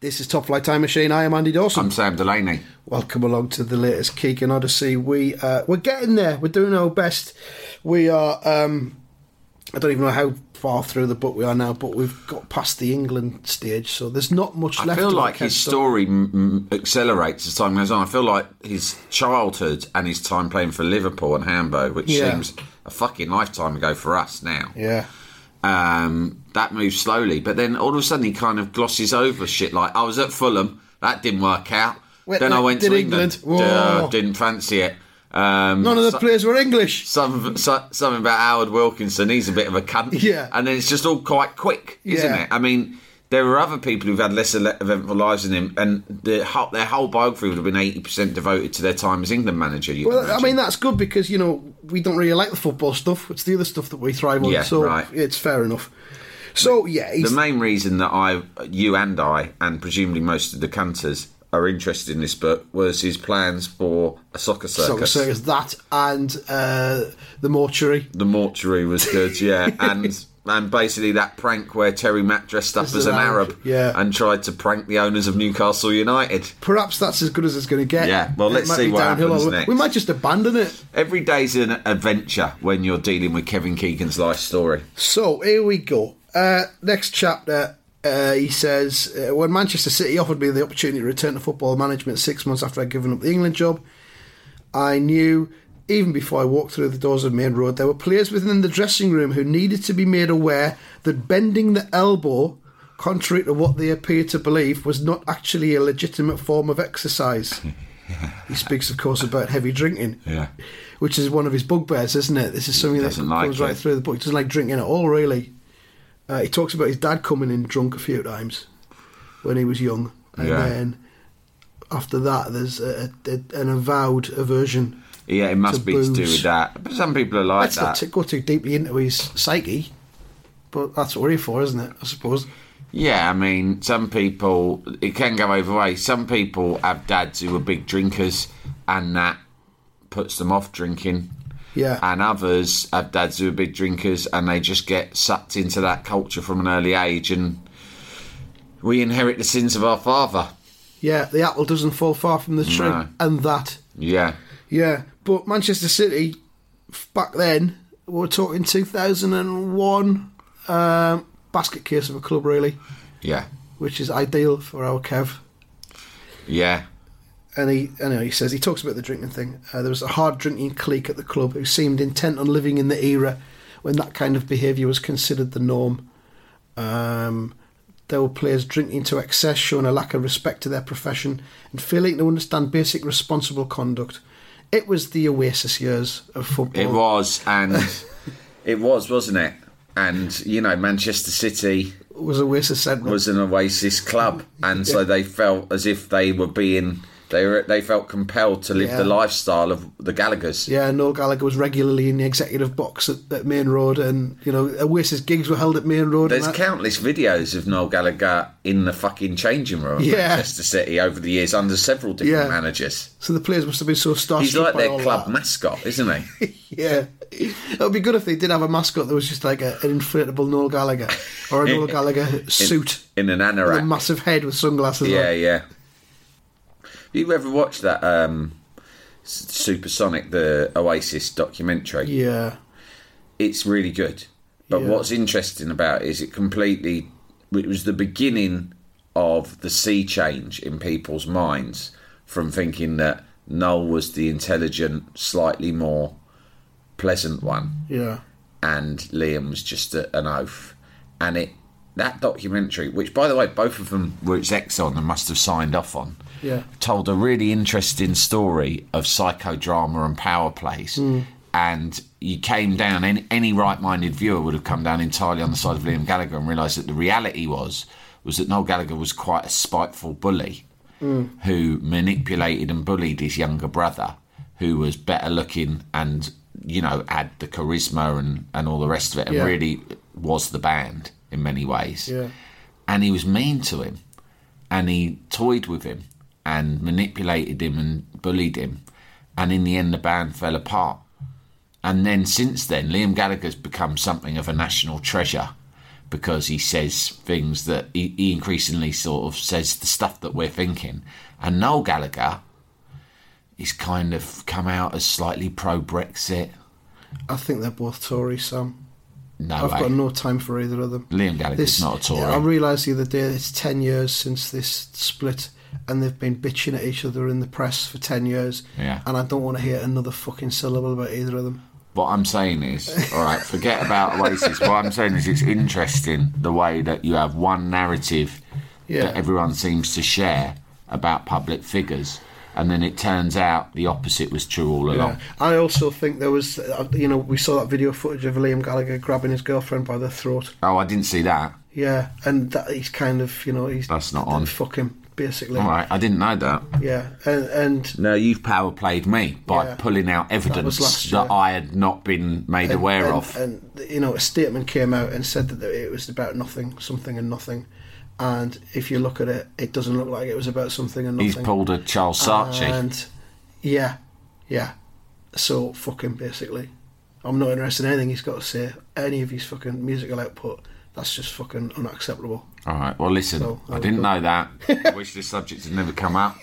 This is Top Flight Time Machine. I am Andy Dawson. I'm Sam Delaney. Welcome along to the latest Keegan Odyssey. We uh, we're getting there. We're doing our best. We are. Um, I don't even know how far through the book we are now, but we've got past the England stage, so there's not much I left. I feel like his story m- m- accelerates as time goes on. I feel like his childhood and his time playing for Liverpool and Hamburg, which Yeah. seems a fucking lifetime ago for us now. Yeah, Um, that moves slowly, but then all of a sudden he kind of glosses over shit like I was at Fulham, that didn't work out. Went then I went to England, England. Didn't fancy it. Um, none of the so- players were English. Some, so, something about Howard Wilkinson. He's a bit of a cunt. Yeah. And then it's just all quite quick, isn't Yeah. it? I mean, there are other people who've had less eventful lives than him, and the, whole- their whole biography would have been 80% devoted to their time as England manager. You Well, I mean that's good because you know we don't really like the football stuff. It's the other stuff that we thrive on. Yeah, so right. it's fair enough. So yeah, he's, the main reason that I, you and I, and presumably most of the canters are interested in this book was his plans for a soccer circus. so it's that and uh, the mortuary. The mortuary was good, yeah, and and basically that prank where Terry Mack dressed up As as an an Arab, Arab, yeah. and tried to prank the owners of Newcastle United. Perhaps that's as good as it's going to get. Yeah, well, It let's see what happens next. We might just abandon it. Every day's an adventure when you're dealing with Kevin Keegan's life story. So here we go. Uh, next chapter. Uh, he says, uh, when Manchester City offered me the opportunity to return to football management six months after I'd given up the England job, I knew, even before I walked through the doors of Maine Road, there were players within the dressing room who needed to be made aware that bending the elbow, contrary to what they appear to believe, was not actually a legitimate form of exercise. he speaks, of course, about heavy drinking. Yeah. Which is one of his bugbears, isn't it? This is something that like comes right through the book. He doesn't like drinking at all, really. Uh, he talks about his dad coming in drunk a few times when he was young, and Yeah. then after that, there's a, a, an avowed aversion. Yeah, it must To be to do with that. But some people are like Let's not that. t- go too deeply into his psyche, but that's what we're here for, isn't it? I suppose. Yeah, I mean, some people, it can go either way. Some people have dads who are big drinkers and that puts them off drinking. Yeah. And others have dads who are big drinkers and they just get sucked into that culture from an early age and we inherit the sins of our father. yeah, the apple doesn't fall far from the tree, No. and that. Yeah. Yeah, but Manchester City back then we're talking 2001 um, basket case of a club really, Yeah. which is ideal for our Kev. Yeah. And he, anyway, he says he talks about the drinking thing. Uh, there was a hard drinking clique at the club who seemed intent on living in the era when that kind of behaviour was considered the norm. Um, there were players drinking to excess, showing a lack of respect to their profession and failing to understand basic responsible conduct. It was the Oasis years of football. It was, and it was, wasn't it? And, you know, Manchester City was Oasis was an Oasis club, and so they felt as if they were being they were they felt compelled to live Yeah. the lifestyle of the Gallagher's. Yeah, Noel Gallagher was regularly in the executive box at, at Maine Road, and you know Oasis gigs were held at Maine Road. There's countless videos of Noel Gallagher in the fucking changing room Yeah. at Manchester City over the years under several different Yeah. managers. so the players must have been so starstruck. He's like their club that. mascot, isn't he? Yeah, it would be good if they did have a mascot that was just like a, an inflatable Noel Gallagher or a Noel Gallagher suit In an with a anorak. massive head with sunglasses. Yeah, on. yeah. You ever watched that um, Supersonic, the Oasis documentary? yeah, it's really good. But Yeah. what's interesting about it is it completely it was the beginning of the sea change in people's minds from thinking that Noel was the intelligent, slightly more pleasant one, yeah, and Liam was just a, an oaf. And it that documentary, which by the way, both of them were execs on and must have signed off on, Yeah. told a really interesting story of psychodrama and power plays. Hmm. And you came down, any, any right minded viewer would have come down entirely on the side of Liam Gallagher and realised that the reality was was that Noel Gallagher was quite a spiteful bully hmm. who manipulated and bullied his younger brother, who was better looking and, you know, had the charisma and, and all the rest of it, and Yeah. really was the band in many ways. Yeah. And he was mean to him, and he toyed with him and manipulated him and bullied him, and in the end, the band fell apart. And then since then, Liam Gallagher's become something of a national treasure because he says things that he, he increasingly sort of says the stuff that we're thinking. And Noel Gallagher is kind of come out as slightly pro Brexit. I think they're both Tory, Sam. No I've way. got no time for either of them. Liam Gallagher's This, not a Tory. I realised the other day it's 10 years since this split and they've been bitching at each other in the press for 10 years. Yeah. And I don't want to hear another fucking syllable about either of them. What I'm saying is, all right, forget about Oasis. What I'm saying is, it's interesting the way that you have one narrative Yeah. that everyone seems to share about public figures, and then it turns out the opposite was true all along. Yeah. I also think there was, uh, you know, we saw that video footage of Liam Gallagher grabbing his girlfriend by the throat. Oh, I didn't see that. Yeah, and that he's kind of, you know, he's That's not on. Fuck him, basically. All right, I didn't know that. Yeah, and and No, you've power played me by Yeah. pulling out evidence last that. I had not been made and, aware and, of. And you know, a statement came out and said that it was about nothing, something, and nothing. And if you look at it, it doesn't look like it was about something and nothing. He's pulled a Charles Saatchi. And yeah, yeah. So fuck him, basically. I'm not interested in anything he's got to say. Any of his fucking musical output. That's just fucking unacceptable. All right. Well, listen, So, I didn't know that. I wish this subject had never come up.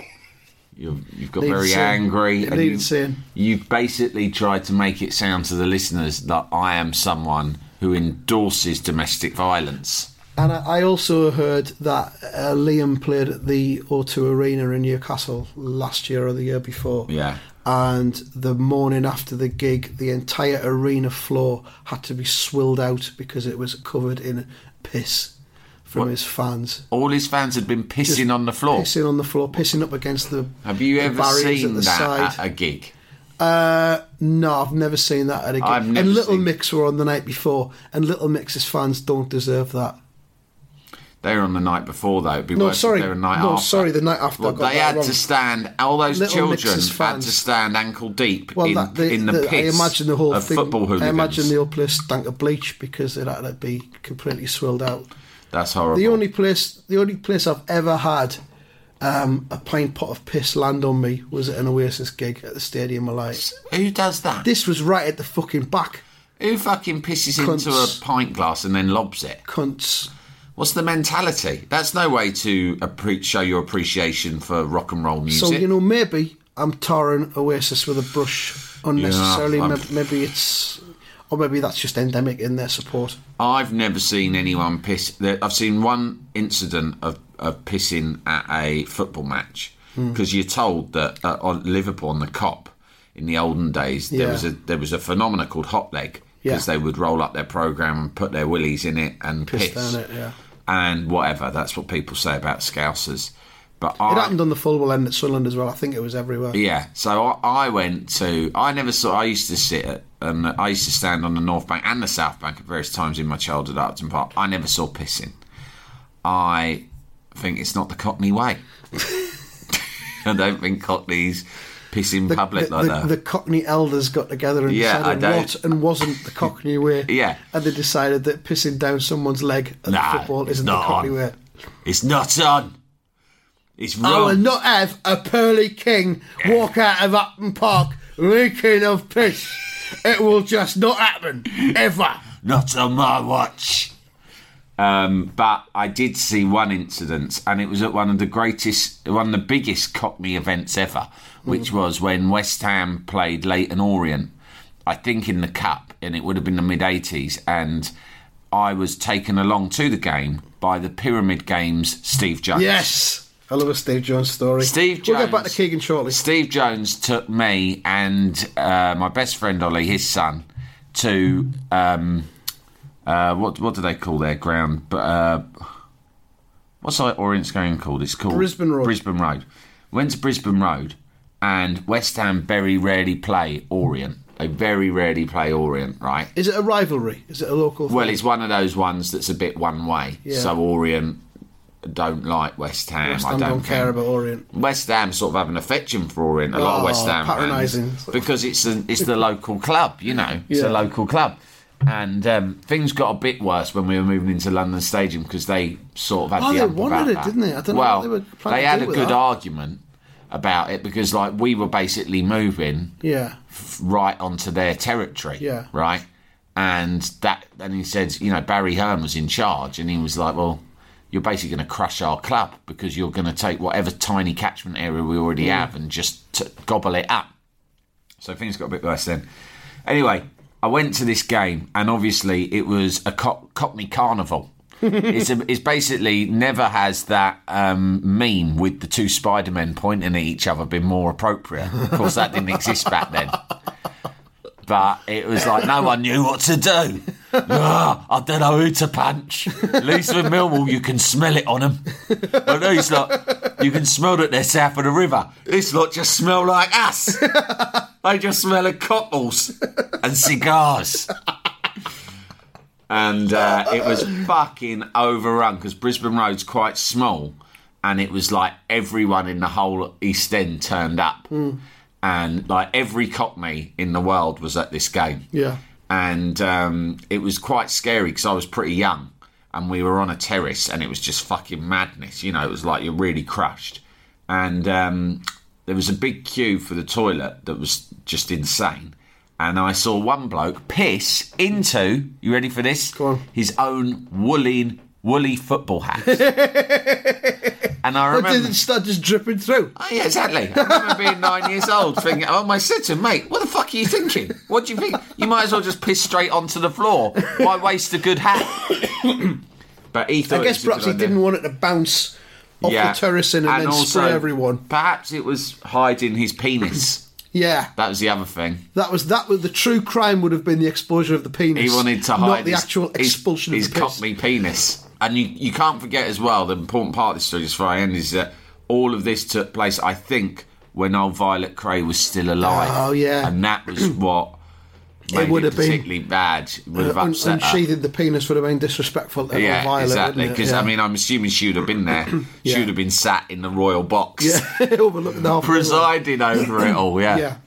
You've, you've got very saying. angry. It and you, saying. You've basically tried to make it sound to the listeners that I am someone who endorses domestic violence. And I, I also heard that uh, Liam played at the O2 Arena in Newcastle last year or the year before. Yeah. And the morning after the gig, the entire arena floor had to be swilled out because it was covered in piss from What? his fans. All his fans had been pissing Just on the floor. Pissing on the floor, pissing up against the. Have you the ever seen that side. at a gig? Uh, no, I've never seen that at a gig. I've never and Little seen- Mix were on the night before, and Little Mix's fans don't deserve that. They were on the night before, though. It'd be No, worse sorry. they were night No, after. sorry, the night after, Well, they had wrong. to stand. All those Little children had to stand ankle deep Well, in, that, the, in the, the- piss I imagine the whole of thing. football hooligans. I imagine the whole place stank of bleach because it had to be completely swilled out. That's horrible. The only place, the only place I've ever had um, a pint pot of piss land on me was at an Oasis gig at the Stadium of Light. Who does that? This was right at the fucking back, Who fucking pisses Cunts. into a pint glass and then lobs it? cunts. What's the mentality? That's no way to appre- show your appreciation for rock and roll music. So you know, maybe I'm tarring Oasis with a brush unnecessarily. Yeah, maybe it's, or maybe that's just endemic in their support. I've never seen anyone piss. I've seen one incident of, of pissing at a football match Hmm. because you're told that uh, on Liverpool on the Kop in the olden days there was a there was a phenomena called hot leg because Yeah. they would roll up their program and put their willies in it and Piss piss, it, yeah. And whatever. That's what people say about Scousers. But It I, happened on the Fulwell end at Sunderland as well. I think it was everywhere. yeah, so I, I went to. I never saw. I used to sit at, and I used to stand on the North Bank and the South Bank at various times in my childhood at Upton Park. I never saw pissing. I think it's not the Cockney way. I don't think Cockneys piss in public the, like the, that. the Cockney elders got together and Yeah, decided what and wasn't the Cockney way. Yeah. And they decided that pissing down someone's leg at Nah, football isn't the not Cockney on. way. it's not on. It's wrong. I will not have a pearly king walk out of Upton Park reeking of piss. It will just not happen, ever. Not on my watch. Um, but I did see one incident, and it was at one of the greatest, one of the biggest Cockney events ever, which was when West Ham played Leyton Orient, I think in the Cup, and it would have been the mid 80s. And I was taken along to the game by the Pyramid Games Steve Jones. Yes. I love a Steve Jones story. Steve Jones. We'll get back to Keegan shortly. Steve Jones took me and uh, my best friend Ollie, his son, to um, Uh, what what do they call their ground? But uh, what's like Orient's going called? It's called Brisbane Road. Brisbane Road. Went to Brisbane Road, and West Ham very rarely play Orient. They very rarely play Orient, right? Is it a rivalry? Is it a local? Well, thing? it's one of those ones that's a bit one way. Yeah. So Orient don't like West Ham. West I don't, don't care about Orient. West Ham sort of have an affection for Orient. A lot of Oh, West Ham patronising. because it's the it's the local club. You know, it's Yeah. a local club. And um, things got a bit worse when we were moving into London Stadium because they sort of had Oh, the they wanted about it, that. didn't they? I don't know well, what they were they had a good that. argument about it because like we were basically moving Yeah. right onto their territory. Yeah. Right. And that, and he said, you know, Barry Hearn was in charge, and he was like, well, you're basically going to crush our club because you're going to take whatever tiny catchment area we already Mm. have and just t- gobble it up. So things got a bit worse then. Anyway, I went to this game, and obviously it was a co- Cockney carnival. it's, a, it's basically never has that um, meme with the two Spider Men pointing at each other been more appropriate. Of course, that didn't exist back then. But it was like no one knew what to do. Ah, I don't know who to punch. At least with Millwall, you can smell it on them. But these lot, you can smell that they're south of the river. This lot just smell like us. They just smell of cockles and cigars. And uh, it was fucking overrun because Brisbane Road's quite small, and it was like everyone in the whole East End turned up, and like every Cockney in the world was at this game Yeah. and um, it was quite scary because I was pretty young, and we were on a terrace, and it was just fucking madness. You know, it was like you're really crushed, and um, there was a big queue for the toilet that was just insane. And I saw one bloke piss into. You ready for this? Go on. His own woolly woolly football hat. and I remember. did it start just dripping through? Oh, yeah, exactly. I remember being nine years old thinking, oh, to him, mate, what the fuck are you thinking? What do you think? You might as well just piss straight onto the floor. Why waste a good hat? but he I guess perhaps he idea. didn't want it to bounce off the terracing and, then also, spray everyone. Perhaps it was hiding his penis. Yeah. That was the other thing. That was that was the true crime would have been the exposure of the penis. He wanted to hide the his, actual his- expulsion his, of the piss. cockney penis. And you, you can't forget as well, the important part of this story, just before I end, is that all of this took place, I think, when old Violet Kray was still alive. Oh, yeah. And that was what it, would have been- particularly bad. Would have upset her. unsheathing the penis would have been disrespectful to Yeah, Violet, exactly. Because, yeah. I mean, I'm assuming she would have been there. She would have been sat in the royal box. yeah, overlooking the whole. Presiding over it all, yeah. Yeah,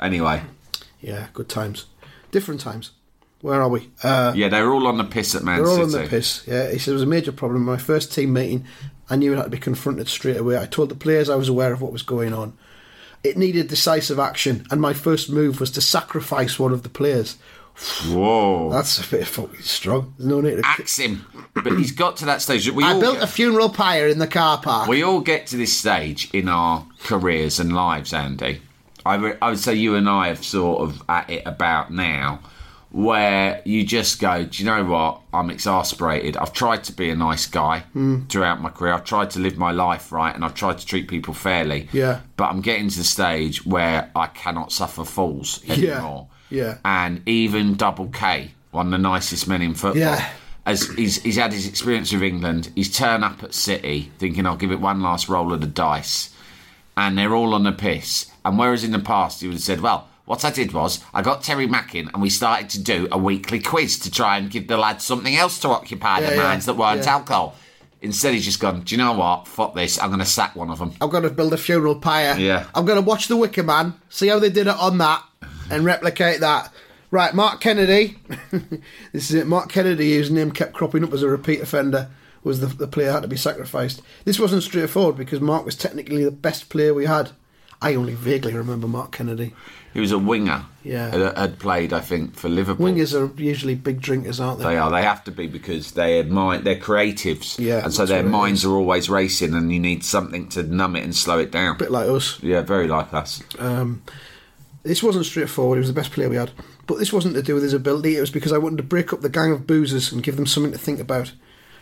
Anyway, yeah, good times, different times. Where are we? Uh, yeah, they were all on the piss at Man They're all on the piss. Yeah, he said it was a major problem. My first team meeting, I knew it had to be confronted straight away. I told the players I was aware of what was going on. It needed decisive action, and my first move was to sacrifice one of the players. Whoa. That's a bit fucking strong. There's no need to. Axe him. But he's got to that stage. We I built get- a funeral pyre in the car park. We all get to this stage in our careers and lives, Andy. I, re- I would say you and I have sort of at it about now, where you just go, do you know what? I'm exasperated. I've tried to be a nice guy Hmm. throughout my career. I've tried to live my life right, and I've tried to treat people fairly. Yeah. But I'm getting to the stage where I cannot suffer fools anymore. Yeah. And even Double K, one of the nicest men in football Yeah. as he's, he's had his experience with England, he's turned up at City thinking I'll give it one last roll of the dice, and they're all on the piss. And whereas in the past he would have said, "Well, what I did was I got Terry Mackin and we started to do a weekly quiz to try and give the lads something else to occupy Yeah, their yeah, minds that weren't yeah. alcohol." Instead, he's just gone. Do you know what? Fuck this! I'm going to sack one of them. I'm going to build a funeral pyre. Yeah. I'm going to watch The Wicker Man, see how they did it on that, and replicate that. Right, Mark Kennedy. this is it. Mark Kennedy, whose name kept cropping up as a repeat offender, was the, the player had to be sacrificed. This wasn't straightforward because Mark was technically the best player we had. I only vaguely remember Mark Kennedy. He was a winger. Yeah. had, had played, I think, for Liverpool. Wingers are usually big drinkers, aren't they? They are. They have to be because they admire. They're creatives. Yeah, and so their minds are always racing, and you need something to numb it and slow it down. bit like us. Yeah, very like us. Um, this wasn't straightforward. He was the best player we had. But this wasn't to do with his ability. It was because I wanted to break up the gang of boozers and give them something to think about.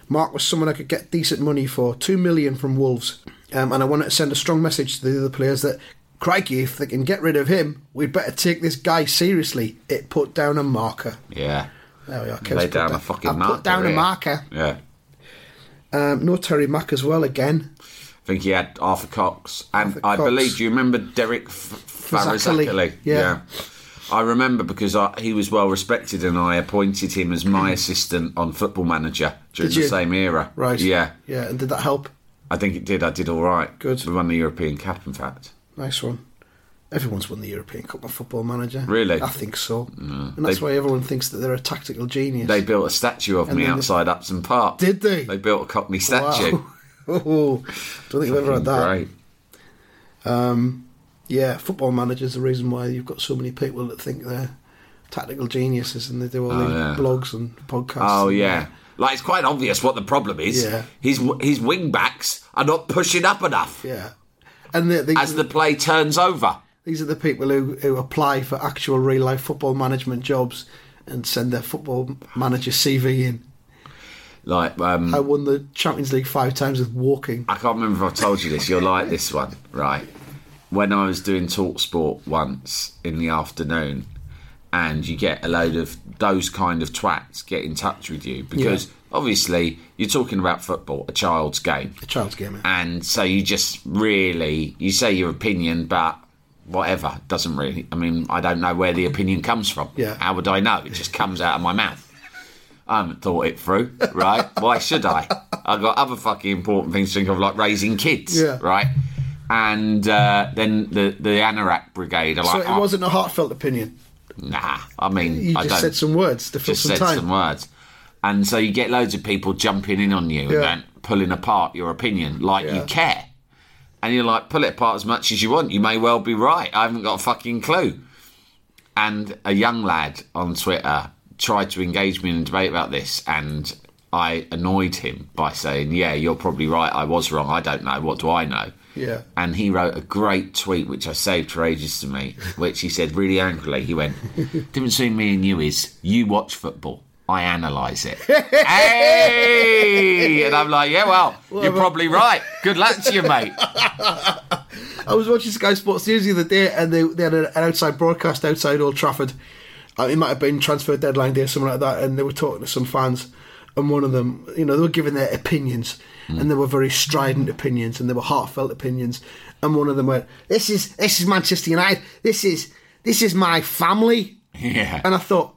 Mark was someone I could get decent money for, two million from Wolves, um, and I wanted to send a strong message to the other players that, crikey, if they can get rid of him, we'd better take this guy seriously. It put down a marker. Yeah. There we are. Kev's Lay put down a fucking I've marker. put down a marker. Yeah. Um, no Terry Mack as well again. I think he had Arthur Cox. And Arthur I Cox. believe, do you remember Derek F- Fazackerley? yeah. I remember because I, he was well respected and I appointed him as my assistant on Football Manager during the same era. Right. Yeah. Yeah, and did that help? I think it did. I did all right. Good. We won the European Cup, in fact. Nice one. Everyone's won the European Cup of Football Manager. Really? I think so. and that's They- why everyone thinks that they're a tactical genius. They built a statue of And me outside Upton Park. Did they? They built a Cockney statue. Wow. oh, don't think I've ever had that. Great. Um, yeah, football managers the reason why you've got so many people that think they're tactical geniuses and they do all Oh, these yeah. blogs and podcasts. Oh and uh, yeah. Like it's quite obvious what the problem is. Yeah. His his wing backs are not pushing up enough Yeah. And the, these, as the play turns over. these are the people who, who apply for actual real life football management jobs and send their football manager CV in. Like um, I won the Champions League five times with Woking. I can't remember if I told you this. You'll like this one, right? When I was doing talk sport once in the afternoon, and you get a load of those kind of twats get in touch with you because Yeah. Obviously you're talking about football, a child's game, A child's game. and so you just really you say your opinion, but whatever doesn't really. I mean, I don't know where the opinion comes from. Yeah. How would I know? It just comes out of my mouth. I haven't thought it through, right? Why should I? I've got other fucking important things to think of, like raising kids, Yeah. right? And uh, then the the Anorak Brigade are So like, it "Oh, wasn't a heartfelt opinion. nah. I mean, You I just said some words to fill just some said time. some words. And so you get loads of people jumping in on you and Yeah. then pulling apart your opinion like you care. And you're like, pull it apart as much as you want. You may well be right. I haven't got a fucking clue. And a young lad on Twitter tried to engage me in a debate about this, and I annoyed him by saying, Yeah, you're probably right. I was wrong. I don't know. What do I know? Yeah. And he wrote a great tweet, which I saved for ages to me, which he said really angrily. He went, Difference between me and you is you watch football. I analyse it. hey! And I'm like, yeah, well, you're probably right. Good luck to you, mate. I was watching Sky Sports News the other day, and they, they had an outside broadcast outside Old Trafford. Uh, it might have been transfer deadline day or something like that, and they were talking to some fans, and one of them, you know, they were giving their opinions, and they were very strident opinions, and they were heartfelt opinions, and one of them went, "This is this is Manchester United. This is this is my family," Yeah. and I thought,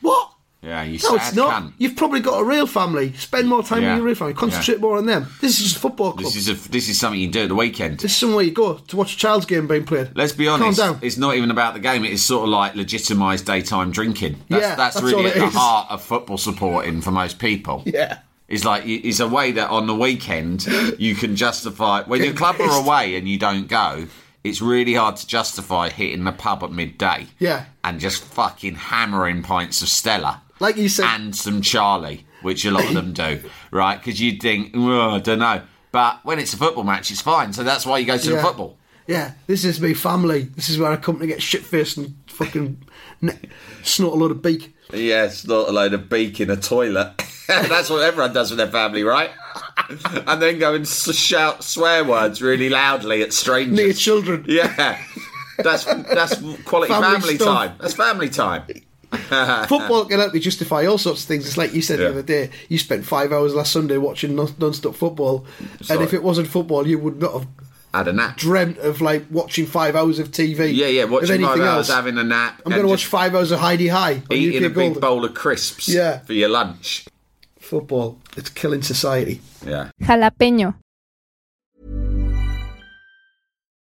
"What?" Yeah, you No, it's not. cunt. You've probably got a real family. Spend more time Yeah. with your real family. Concentrate more on them. This is just a football club. This is a, this is something you do at the weekend. This is somewhere you go to watch a child's game being played. Let's be honest. Calm down. It's not even about the game. It's sort of like legitimised daytime drinking. That's, Yeah, that's, that's really all at it the is. heart of football supporting for most people. Yeah. It's like it's a way that on the weekend you can justify when your club are away and you don't go. It's really hard to justify hitting the pub at midday. Yeah. and just fucking hammering pints of Stella. Like you said- and some Charlie, which a lot of them do, right? Because you'd think, oh, I don't know, but when it's a football match, it's fine. So that's why you go to the football. Yeah, this is me family. This is where I come to get shit faced and fucking ne- snort a load of beak. Yeah, it's not a load of beak in a toilet. That's what everyone does with their family, right? and then go and s- shout swear words really loudly at strangers. Near children. Yeah, that's that's quality Family family, time. That's family time. Football can help you justify all sorts of things. It's like you said Yeah. the other day. You spent five hours last Sunday watching non- non-stop football, and if it wasn't football, you would not have Had a nap. dreamt of like watching five hours of TV. Yeah, yeah. of Watching anything five hours, else. having a nap. I'm going to watch five hours of Hi-de-Hi on eating UK a big Golden. bowl of crisps. Yeah. for your lunch. Football, it's killing society. Yeah. Jalapeño.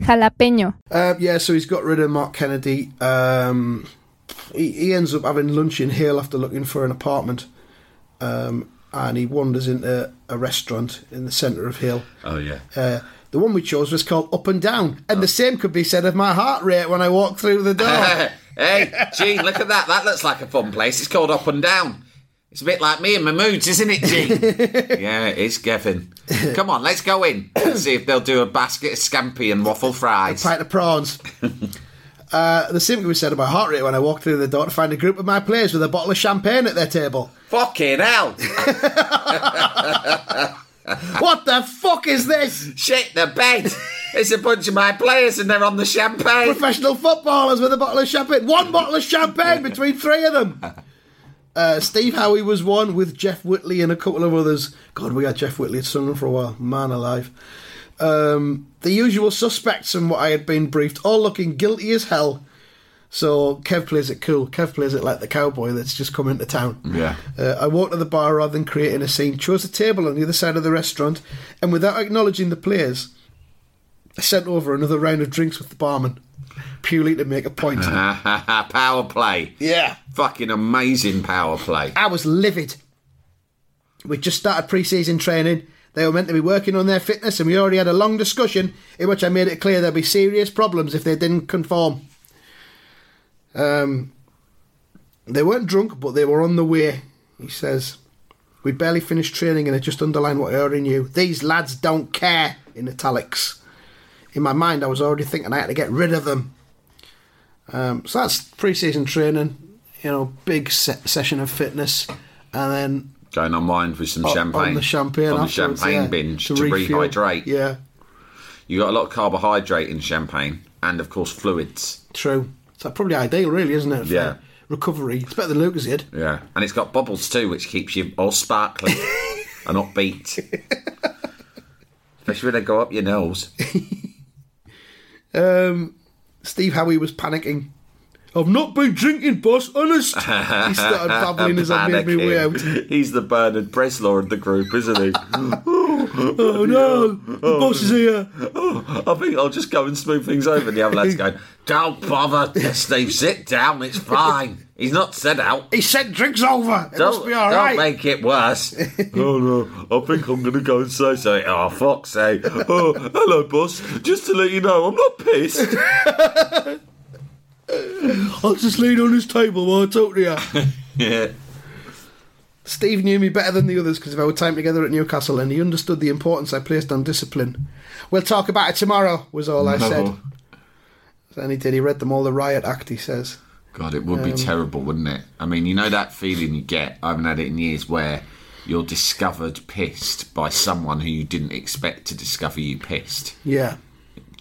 Jalapeño. Um, yeah, so he's got rid of Mark Kennedy. Um, he, he ends up having lunch in Hill after looking for an apartment. Um, and he wanders into a restaurant in the centre of Hill. Oh yeah. Uh, the one we chose was called Up and Down, and the same could be said of my heart rate when I walk through the door. hey, Gene, look at that. That looks like a fun place. It's called Up and Down. It's a bit like me and my moods, isn't it, Gene? yeah, it's Gavin. Come on, let's go in and see if they'll do a basket of scampi and waffle fries. A pint of prawns. uh, the same could be said about heart rate when I walked through the door to find a group of my players with a bottle of champagne at their table. Fucking hell! what the fuck is this? Shit the bed! It's a bunch of my players and they're on the champagne. Professional footballers with a bottle of champagne. One bottle of champagne between three of them. Uh, Steve Howie was one with Jeff Whitley and a couple of others. God, we had Jeff Whitley at Sunderland for a while. Man alive. Um, the usual suspects and what I had been briefed, all looking guilty as hell. So Kev plays it cool. Kev plays it like the cowboy that's just come into town. Yeah. Uh, I walked to the bar rather than creating a scene, chose a table on the other side of the restaurant, and without acknowledging the players, I sent over another round of drinks with the barman, purely to make a point. power play. yeah. Fucking amazing power play. I was livid. We just started pre-season training. They were meant to be working on their fitness, and we already had a long discussion in which I made it clear there'd be serious problems if they didn't conform. Um, they weren't drunk, but they were on the way. He says, "We'd barely finished training, and it just underlined what I already knew. These lads don't care." In italics. In my mind, I was already thinking I had to get rid of them. Um, so that's pre-season training. You know, big se- session of fitness, and then Going unwind with some on- champagne. on the champagne, On the champagne yeah, binge to, refuel. rehydrate. Yeah, You got a lot of carbohydrate in champagne and, of course, fluids. true. So probably ideal, really, isn't it? for Yeah. recovery. It's better than Lucozade. Yeah. And it's got bubbles too, which keeps you all sparkly and upbeat. Especially when they go up your nose. Um, Steve Howie was panicking. I've not been drinking, boss. Honest. he started babbling as I made my way out. He's the Bernard Bresslaw of the group, isn't he? Oh no, the boss is here. I think I'll just go and smooth things over. And the other lad's going, Don't bother, Steve, sit down, it's fine. He's not set out. He sent drinks over. It Don't, must be all don't right. make it worse. oh no, I think I'm going to go and say something. Oh, fuck's sake. Oh, hello, boss. Just to let you know, I'm not pissed. I'll just lean on his table while I talk to you. yeah. Steve knew me better than the others because of our time together at Newcastle, and he understood the importance I placed on discipline. We'll talk about it tomorrow, was all I said. And he did. He read them all the riot act, he says. God, it would be terrible, wouldn't it? I mean, you know that feeling you get, I haven't had it in years, where you're discovered pissed by someone who you didn't expect to discover you pissed. Yeah.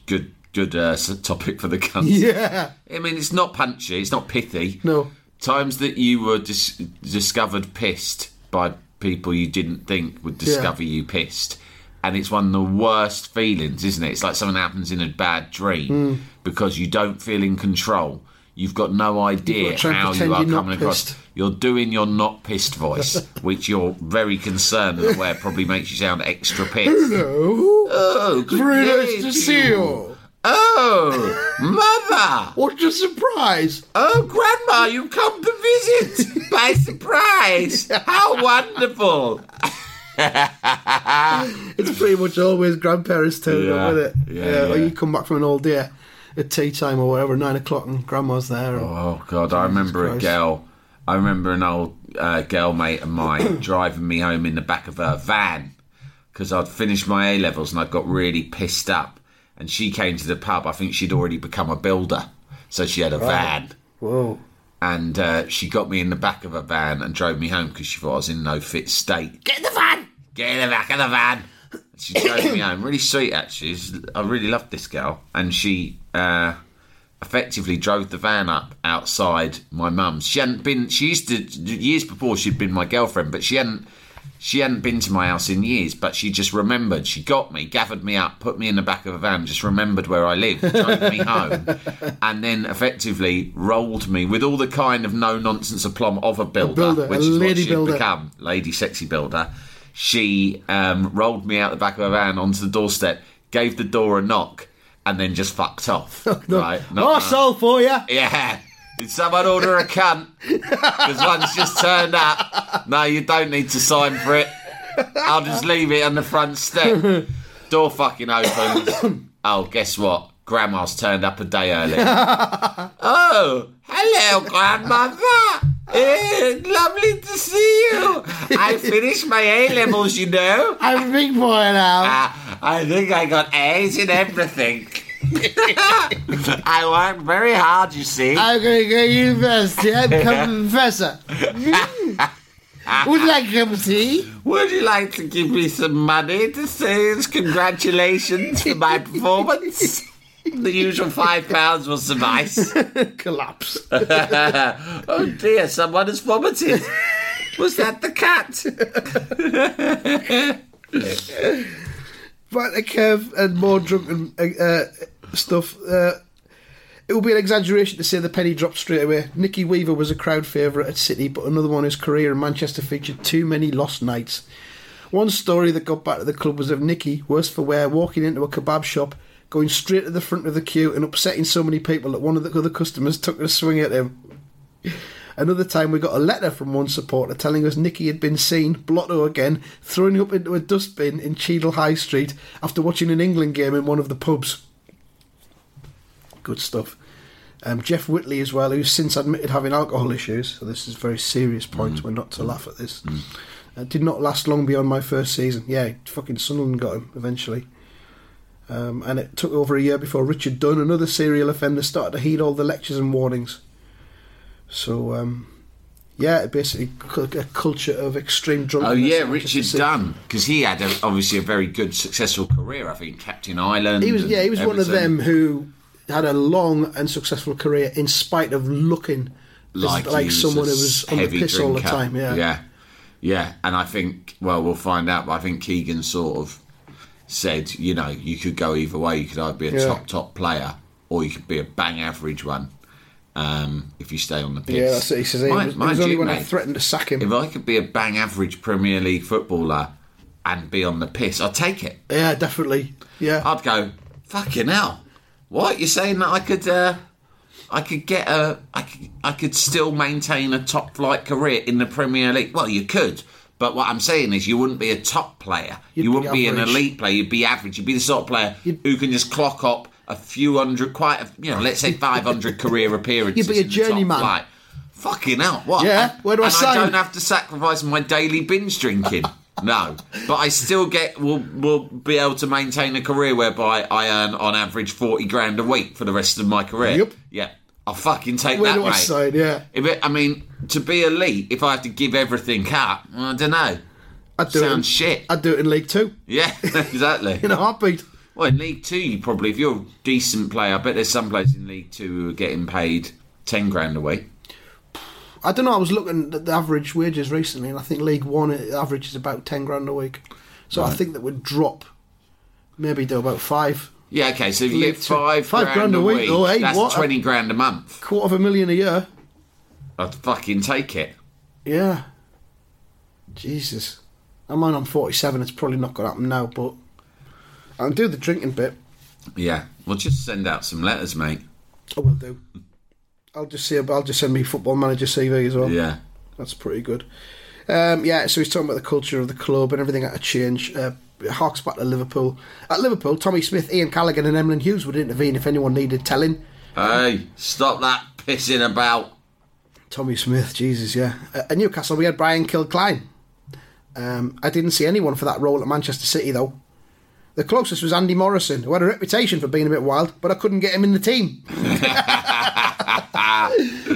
Good good uh, topic for the cunt. Yeah. I mean, it's not punchy, it's not pithy. No. Times that you were dis- discovered pissed by people you didn't think would discover you pissed. And it's one of the worst feelings, isn't it? It's like something happens in a bad dream Hmm. because you don't feel in control. You've got no idea got to try and how you are coming across. pissed. You're doing your not pissed voice, which you're very concerned and aware probably makes you sound extra pissed. Oh, Oh, good very nice to see you. Oh, mother! what a surprise? Oh, Grandma, you've come to visit by surprise. How wonderful. It's pretty much always grandparents' turn Yeah. up with it. Yeah, Or yeah. you come back from an old day at tea time or whatever, nine o'clock, and grandma's there. and- Oh, God, I remember a girl. I remember an old uh, girl mate of mine driving me home in the back of her van because I'd finished my A levels and I'd got really pissed up. And she came to the pub. I think she'd already become a builder. So she had a van. Whoa. and uh, she got me in the back of a van and drove me home because she thought I was in no fit state. Get in the van! Get in the back of the van! She drove me home. Really sweet, actually. She's- I really loved this girl. And she uh, effectively drove the van up outside my mum's. She hadn't been, she used to, years before, she'd been my girlfriend, but she hadn't she hadn't been to my house in years, but she just remembered. She got me, gathered me up, put me in the back of a van, just remembered where I lived, drove me home, and then effectively rolled me with all the kind of no nonsense aplomb of a builder, builder, which a is lady what she'd builder. become, lady sexy builder. She um, rolled me out the back of a van onto the doorstep, gave the door a knock, and then just fucked off. Right? Not- Oh, soul for you. yeah. Did someone order a cunt? Because one's just turned up. No, you don't need to sign for it. I'll just leave it on the front step. Door fucking opens. Oh, guess what? Grandma's turned up a day early. oh, hello, grandmother. Eh, lovely to see you. I finished my A levels, you know. I'm a big boy now. Ah, I think I got A's in everything. I worked very hard, you see. I'm going to go to university and become a professor. Mm. Would you like a cup of tea? Would you like to give me some money to say congratulations for my performance? The usual five pounds will suffice. Collapse. oh dear, someone has vomited. Was that the cat? Back to Kev and more drunken uh, uh, stuff. Uh, it would be an exaggeration to say the penny dropped straight away. Nicky Weaver was a crowd favourite at City, but another one whose career in Manchester featured too many lost nights. One story that got back to the club was of Nicky, worse for wear, walking into a kebab shop, going straight to the front of the queue and upsetting so many people that one of the other customers took a swing at him. Another time, we got a letter from one supporter telling us Nicky had been seen, blotto again, throwing up into a dustbin in Cheadle High Street after watching an England game in one of the pubs. Good stuff. Um, Jeff Whitley as well, who's since admitted having alcohol issues. So this is a very serious point. We're not to laugh at this. Uh, did not last long beyond my first season. Yeah, fucking Sunderland got him eventually. Um, and it took over a year before Richard Dunne, another serial offender, started to heed all the lectures and warnings. So, um, yeah, basically a culture of extreme drug. Oh yeah, Richard. Dunne, because he had a, obviously a very good, successful career. I think Captain Ireland. He was, yeah, he was one of them who had a long and successful career in spite of looking as- like, like, he was someone who was on the piss all the time. Yeah, yeah, yeah. And I think, well, we'll find out. But I think Keegan sort of said, you know, you could go either way. You could either be a Yeah. top top player, or you could be a bang average one. Um, if you stay on the pitch, Yeah, that's what he says. It Mind- was, it mind was only you, when I threatened to sack him. If I could be a bang average Premier League footballer and be on the piss, I'd take it. yeah, definitely. Yeah, I'd go, fucking hell. What? You're saying that I could uh, I could get a I could, I could still maintain a top flight career in the Premier League? Well, you could. But what I'm saying is, you wouldn't be a top player. You'd you would not be, an elite player. You'd be average. You'd be the sort of player You'd- who can just clock up a few hundred, quite, a, you know, let's say 500 career appearances. You'd be a in the top journeyman. flight. Fucking out. What? Yeah, where do I and sign? I don't have to sacrifice my daily binge drinking. No, but I still get will will be able to maintain a career whereby I earn on average forty grand a week for the rest of my career. Yep. Yeah, I'll fucking take where that, do I mate. sign? Yeah, If it, I mean, to be elite, if I have to give everything up, I don't know. I'd do Sounds it. shit. I'd do it in League Two Yeah, exactly. in a heartbeat. Well, in League Two, you probably, if you're a decent player, I bet there's some players in League Two who are getting paid ten grand a week. I don't know. I was looking at the average wages recently, and I think League One it averages about ten grand a week. So I think that would drop, maybe to about five, Yeah, okay. So if you get five, Five grand a week, oh, hey, that's what? twenty grand a month. quarter of a million a year. I'd fucking take it. Yeah. Jesus. I mean, I'm 47. It's probably not going to happen now, but I'll do the drinking bit. Yeah, We'll just send out some letters, mate. I will do. I'll just see. I'll just send me football manager CV as well. Yeah. That's pretty good. Um, yeah, so he's talking about the culture of the club and everything had to change. Uh, harks back to Liverpool. At Liverpool, Tommy Smith, Ian Callaghan, and Emlyn Hughes would intervene if anyone needed telling. Hey, stop that pissing about. Tommy Smith, Jesus, yeah. At Newcastle, we had Brian Kilcline. Um, I didn't see anyone for that role at Manchester City, though. The closest was Andy Morrison, who had a reputation for being a bit wild, but I couldn't get him in the team.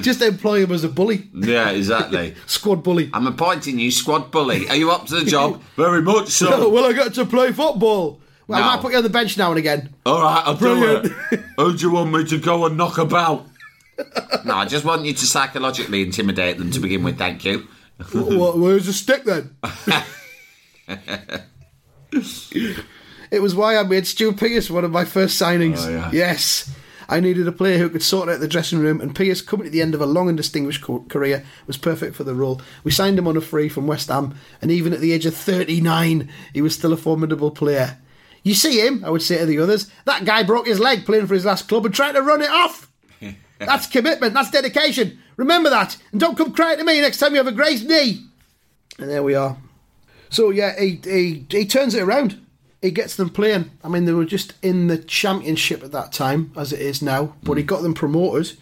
Just employ him as a bully, Yeah, exactly. squad bully. I'm appointing you squad bully. Are you up to the job? Very much so. well, I got to play football. Well, No. I might put you on the bench now and again. All right, I'll Brilliant. do it. Who do you want me to go and knock about? no, I just want you to psychologically intimidate them to begin with. Thank you. Wh- wh- Where's the stick then? It was why I made Stu Pearce one of my first signings. Oh, yeah. Yes. I needed a player who could sort out the dressing room, and Pearce, coming at the end of a long and distinguished co- career, was perfect for the role. We signed him on a free from West Ham, and even at the age of 39, he was still a formidable player. You see him, I would say to the others, that guy broke his leg playing for his last club and tried to run it off. That's commitment, that's dedication. Remember that, and don't come crying to me next time you have a grazed knee. And there we are. So yeah, he, he he turns it around. He gets them playing. I mean, they were just in the championship at that time, as it is now. But he got them promoted.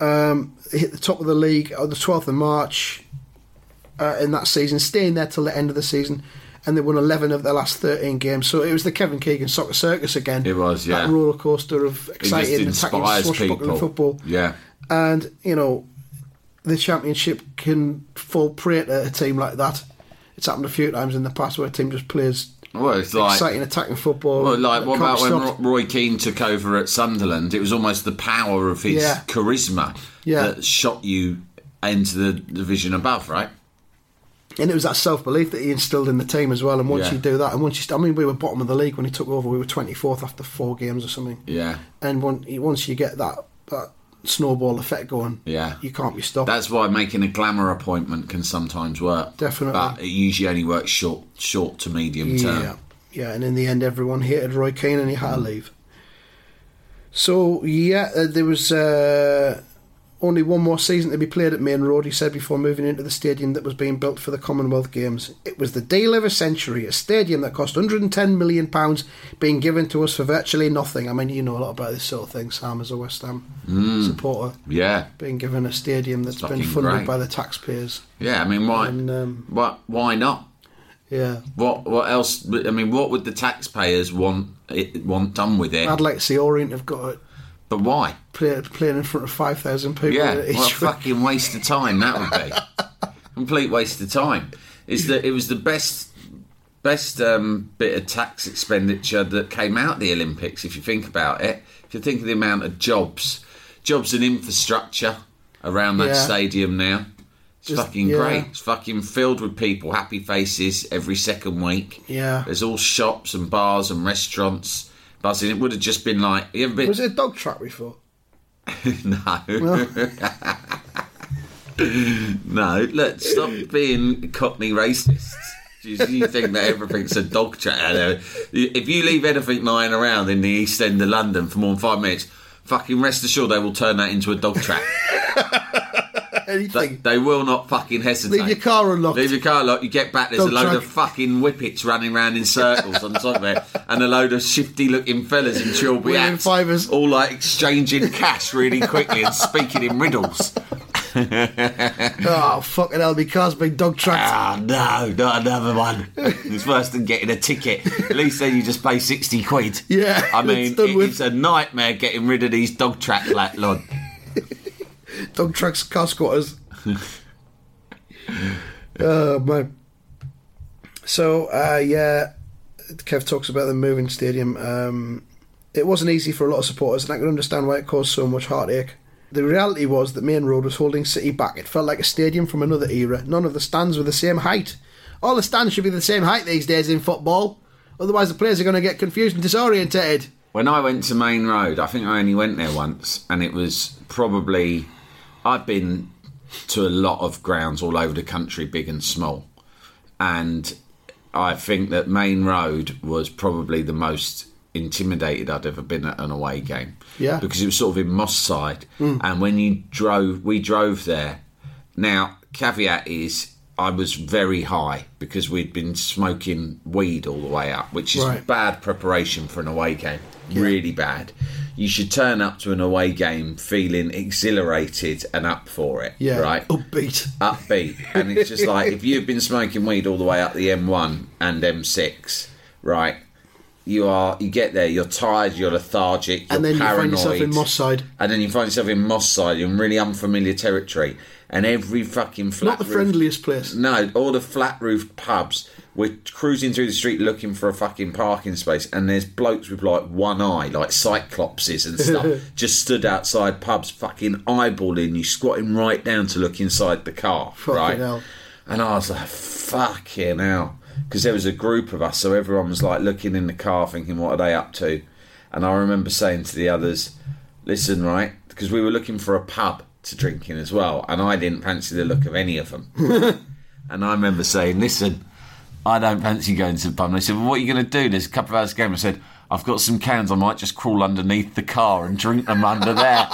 Um, hit the top of the league on the twelfth of March uh, in that season, staying there till the end of the season, and they won eleven of their last thirteen games. So it was the Kevin Keegan soccer circus again. It was, yeah. that roller coaster of exciting, attacking, swashbuckling football Yeah. and you know the championship can fall prey to a team like that. It's happened a few times in the past where a team just plays Well, it's like exciting attacking football. Well, like what about be when stopped. Roy Keane took over at Sunderland? It was almost the power of his Yeah. charisma Yeah. that shot you into the division above, right? And it was that self belief that he instilled in the team as well. And once Yeah. you do that, and once you, st- I mean, we were bottom of the league when he took over. We were twenty fourth after four games or something. Yeah, And once you get that that snowball effect going, Yeah. you can't be stopped. that's why making a glamour appointment can sometimes work. Definitely. but it usually only works short, short to medium term. Yeah, yeah, and in the end, everyone hated Roy Keane, and he had to leave. So yeah, uh, there was uh, only one more season to be played at Maine Road. He said before moving into the stadium that was being built for the Commonwealth Games. It was the deal of a century. A stadium that cost 110 million pounds being given to us for virtually nothing. I mean, you know a lot about this sort of thing, Sam, as a West Ham supporter. Yeah, Being given a stadium that's been funded great. by the taxpayers. yeah. I mean, why? And um, What? Why not? yeah, What? What else? I mean, what would the taxpayers want it, want done with it? I'd like to see Orient have got but why? Play, playing in front of 5,000 people. Yeah, what a fucking waste of time that would be. Complete waste of time. It's the it was the best best um, bit of tax expenditure that came out of the Olympics. If you think about it, if you think of the amount of jobs, jobs and infrastructure around that Yeah. stadium now. It's Just- fucking yeah. great. It's fucking filled with people, happy faces every second week. Yeah. There's all shops and bars and restaurants buzzing. It would have just been like, been? Was it a dog track before? No. no, look, stop being cockney racists. You, you think that everything's a dog track. If you leave anything lying around in the east end of London for more than five minutes, fucking rest assured they will turn that into a dog track. They, Anything. they will not fucking hesitate. Leave your car unlocked. Leave your car unlocked. You get back. There's Dog a load of fucking whippets running around in circles on top of it, and a load of shifty-looking fellas in trilby Wheeling hats, fivers. all like exchanging cash really quickly and speaking in riddles. oh, fucking hell, my car's been dog tracked. Ah, no, not another one. It's worse than getting a ticket. At least then you just pay sixty quid. Yeah, I mean, done it- it's a nightmare getting rid of these dog track like lord. Dog tracks, car squatters. oh, man. So, uh, yeah, Kev talks about the moving stadium. Um, it wasn't easy for a lot of supporters, and I can understand why it caused so much heartache. The reality was that Maine Road was holding City back. It felt like a stadium from another era. None of the stands were the same height. All the stands should be the same height these days in football. Otherwise, the players are going to get confused and disorientated. When I went to Maine Road, I think I only went there once, and it was probably. I've been to a lot of grounds all over the country, big and small, and I think that Maine Road was probably the most intimidated I'd ever been at an away game. Yeah. because it was sort of in Moss Side, hmm. and when you drove, we drove there. Now, caveat is. I was very high because we'd been smoking weed all the way up, which is Right. bad preparation for an away game. Really bad. You should turn up to an away game feeling exhilarated and up for it. Yeah, Right? upbeat. Upbeat. And it's just like if you've been smoking weed all the way up the M1 and M6, right? You are you get there, you're tired, you're lethargic, you're And then you find yourself in Moss Side. And then you find yourself in Moss Side, you're in really unfamiliar territory. And every fucking flat Not the friendliest place. no, all the flat roofed pubs. We're cruising through the street looking for a fucking parking space, and there's blokes with like one eye, like cyclopses and stuff, just stood outside pubs, fucking eyeballing you, squatting right down to look inside the car, Fucking right? hell. And I was like, fucking hell. because there was a group of us, so everyone was like looking in the car, thinking, "What are they up to?" And I remember saying to the others, "Listen, right," because we were looking for a pub to drinking as well, and I didn't fancy the look of any of them. and I remember saying, "Listen." I don't fancy going to the pub. And they said, Well, what are you going to do? There's a couple of hours game. I said, I've got some cans. I might just crawl underneath the car and drink them under there.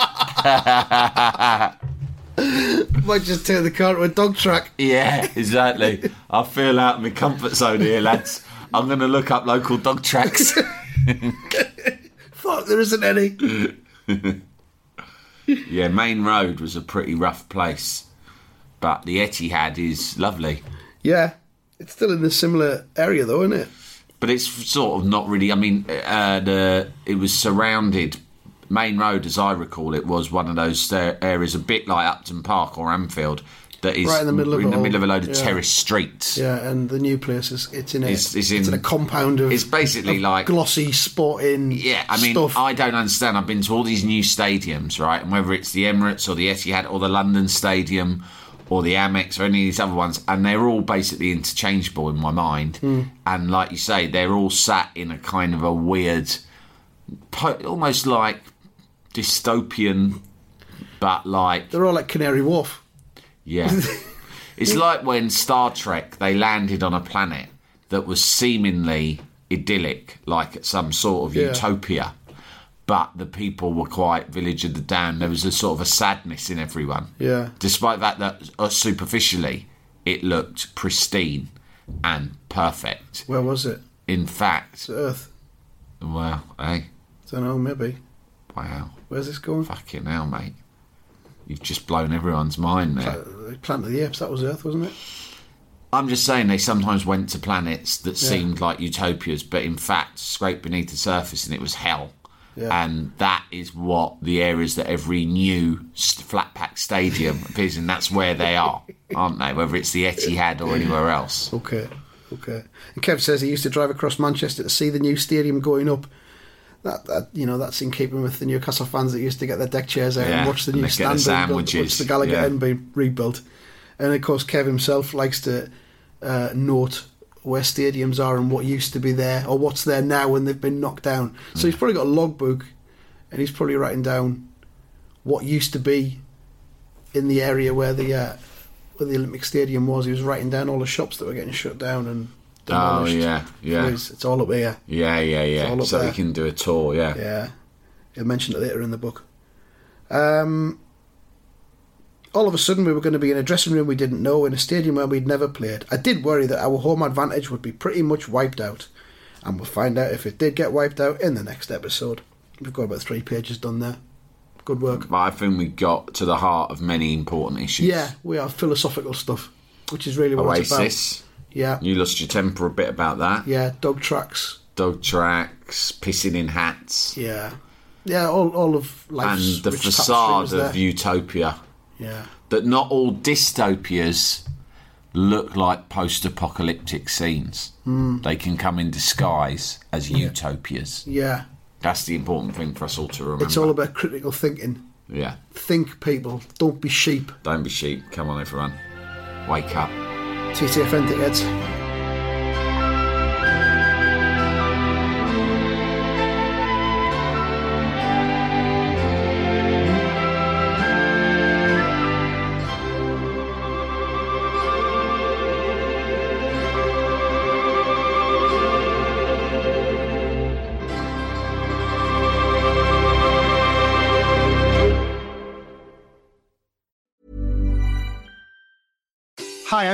Might just take the car to a dog track. yeah, exactly. I feel out of my comfort zone here, lads. I'm going to look up local dog tracks. Fuck, there isn't any. Yeah, Maine Road was a pretty rough place. But the Etihad is lovely. Yeah, it's still in a similar area though, isn't it? but it's sort of not really. I mean, uh, the it was surrounded. Maine Road, as I recall, it was one of those uh, areas, a bit like Upton Park or Anfield, that is Right in the middle of in the middle of a load of Yeah. terrace streets. Yeah, and the new place is it's in a It's- it's it's in- in a compound of it's basically of like- glossy sporting Yeah, I mean, stuff. I don't understand. I've been to all these new stadiums, right? And whether it's the Emirates or the Etihad or the London Stadium or the Amex or any of these other ones, and they're all basically interchangeable in my mind. Hmm. And like you say, they're all sat in a kind of a weird, almost like dystopian, but like They're all like Canary Wharf. Yeah. it's like when Star Trek they landed on a planet that was seemingly idyllic, like some sort of Yeah. utopia. But the people were quite village of the damned. There was a sort of a sadness in everyone. Yeah. Despite that, that uh, superficially it looked pristine and perfect. Where was it? In fact, It's Earth. well, hey, don't know, maybe. wow, Where's this going? fucking hell, mate, you've just blown everyone's mind there. Planet of the Apes, that was Earth, wasn't it? I'm just saying they sometimes went to planets that seemed like utopias, but in fact scraped beneath the surface and it was hell. Yeah. And that is what the areas that every new flat pack stadium appears in. That's where they are, aren't they? Whether it's the Etihad or anywhere else. Okay, okay. And Kev says he used to drive across Manchester to see the new stadium going up. That, that you know, that's in keeping with the Newcastle fans that used to get their deck chairs out Yeah, and watch the and new stand built, watch the Gallowgate yeah. End being rebuilt. And of course, Kev himself likes to uh, note where stadiums are and what used to be there or what's there now when they've been knocked down. So he's probably got a logbook, and he's probably writing down what used to be in the area where the uh, where the Olympic Stadium was. He was writing down all the shops that were getting shut down and Oh, yeah, yeah. It's, it's all up here. Yeah, yeah, yeah. So there. you can do a tour, yeah. Yeah, he'll mention it later in the book. Um, all of a sudden, we were going to be in a dressing room we didn't know in a stadium where we'd never played. I did worry that our home advantage would be pretty much wiped out, and we'll find out if it did get wiped out in the next episode. We've got about three pages done there. Good work. But I think we got to the heart of many important issues. Yeah, we are philosophical stuff, which is really what it's about. Yeah, You lost your temper a bit about that. yeah, dog tracks. Dog tracks, pissing in hats, Yeah, yeah, all all of like. and the facade of utopia. Yeah, That not all dystopias look like post-apocalyptic scenes. Hmm. They can come in disguise as utopias. yeah. That's the important thing for us all to remember. It's all about critical thinking. yeah. Think, people. Don't be sheep. Don't be sheep. Come on, everyone. Wake up. Dickheads. Hi,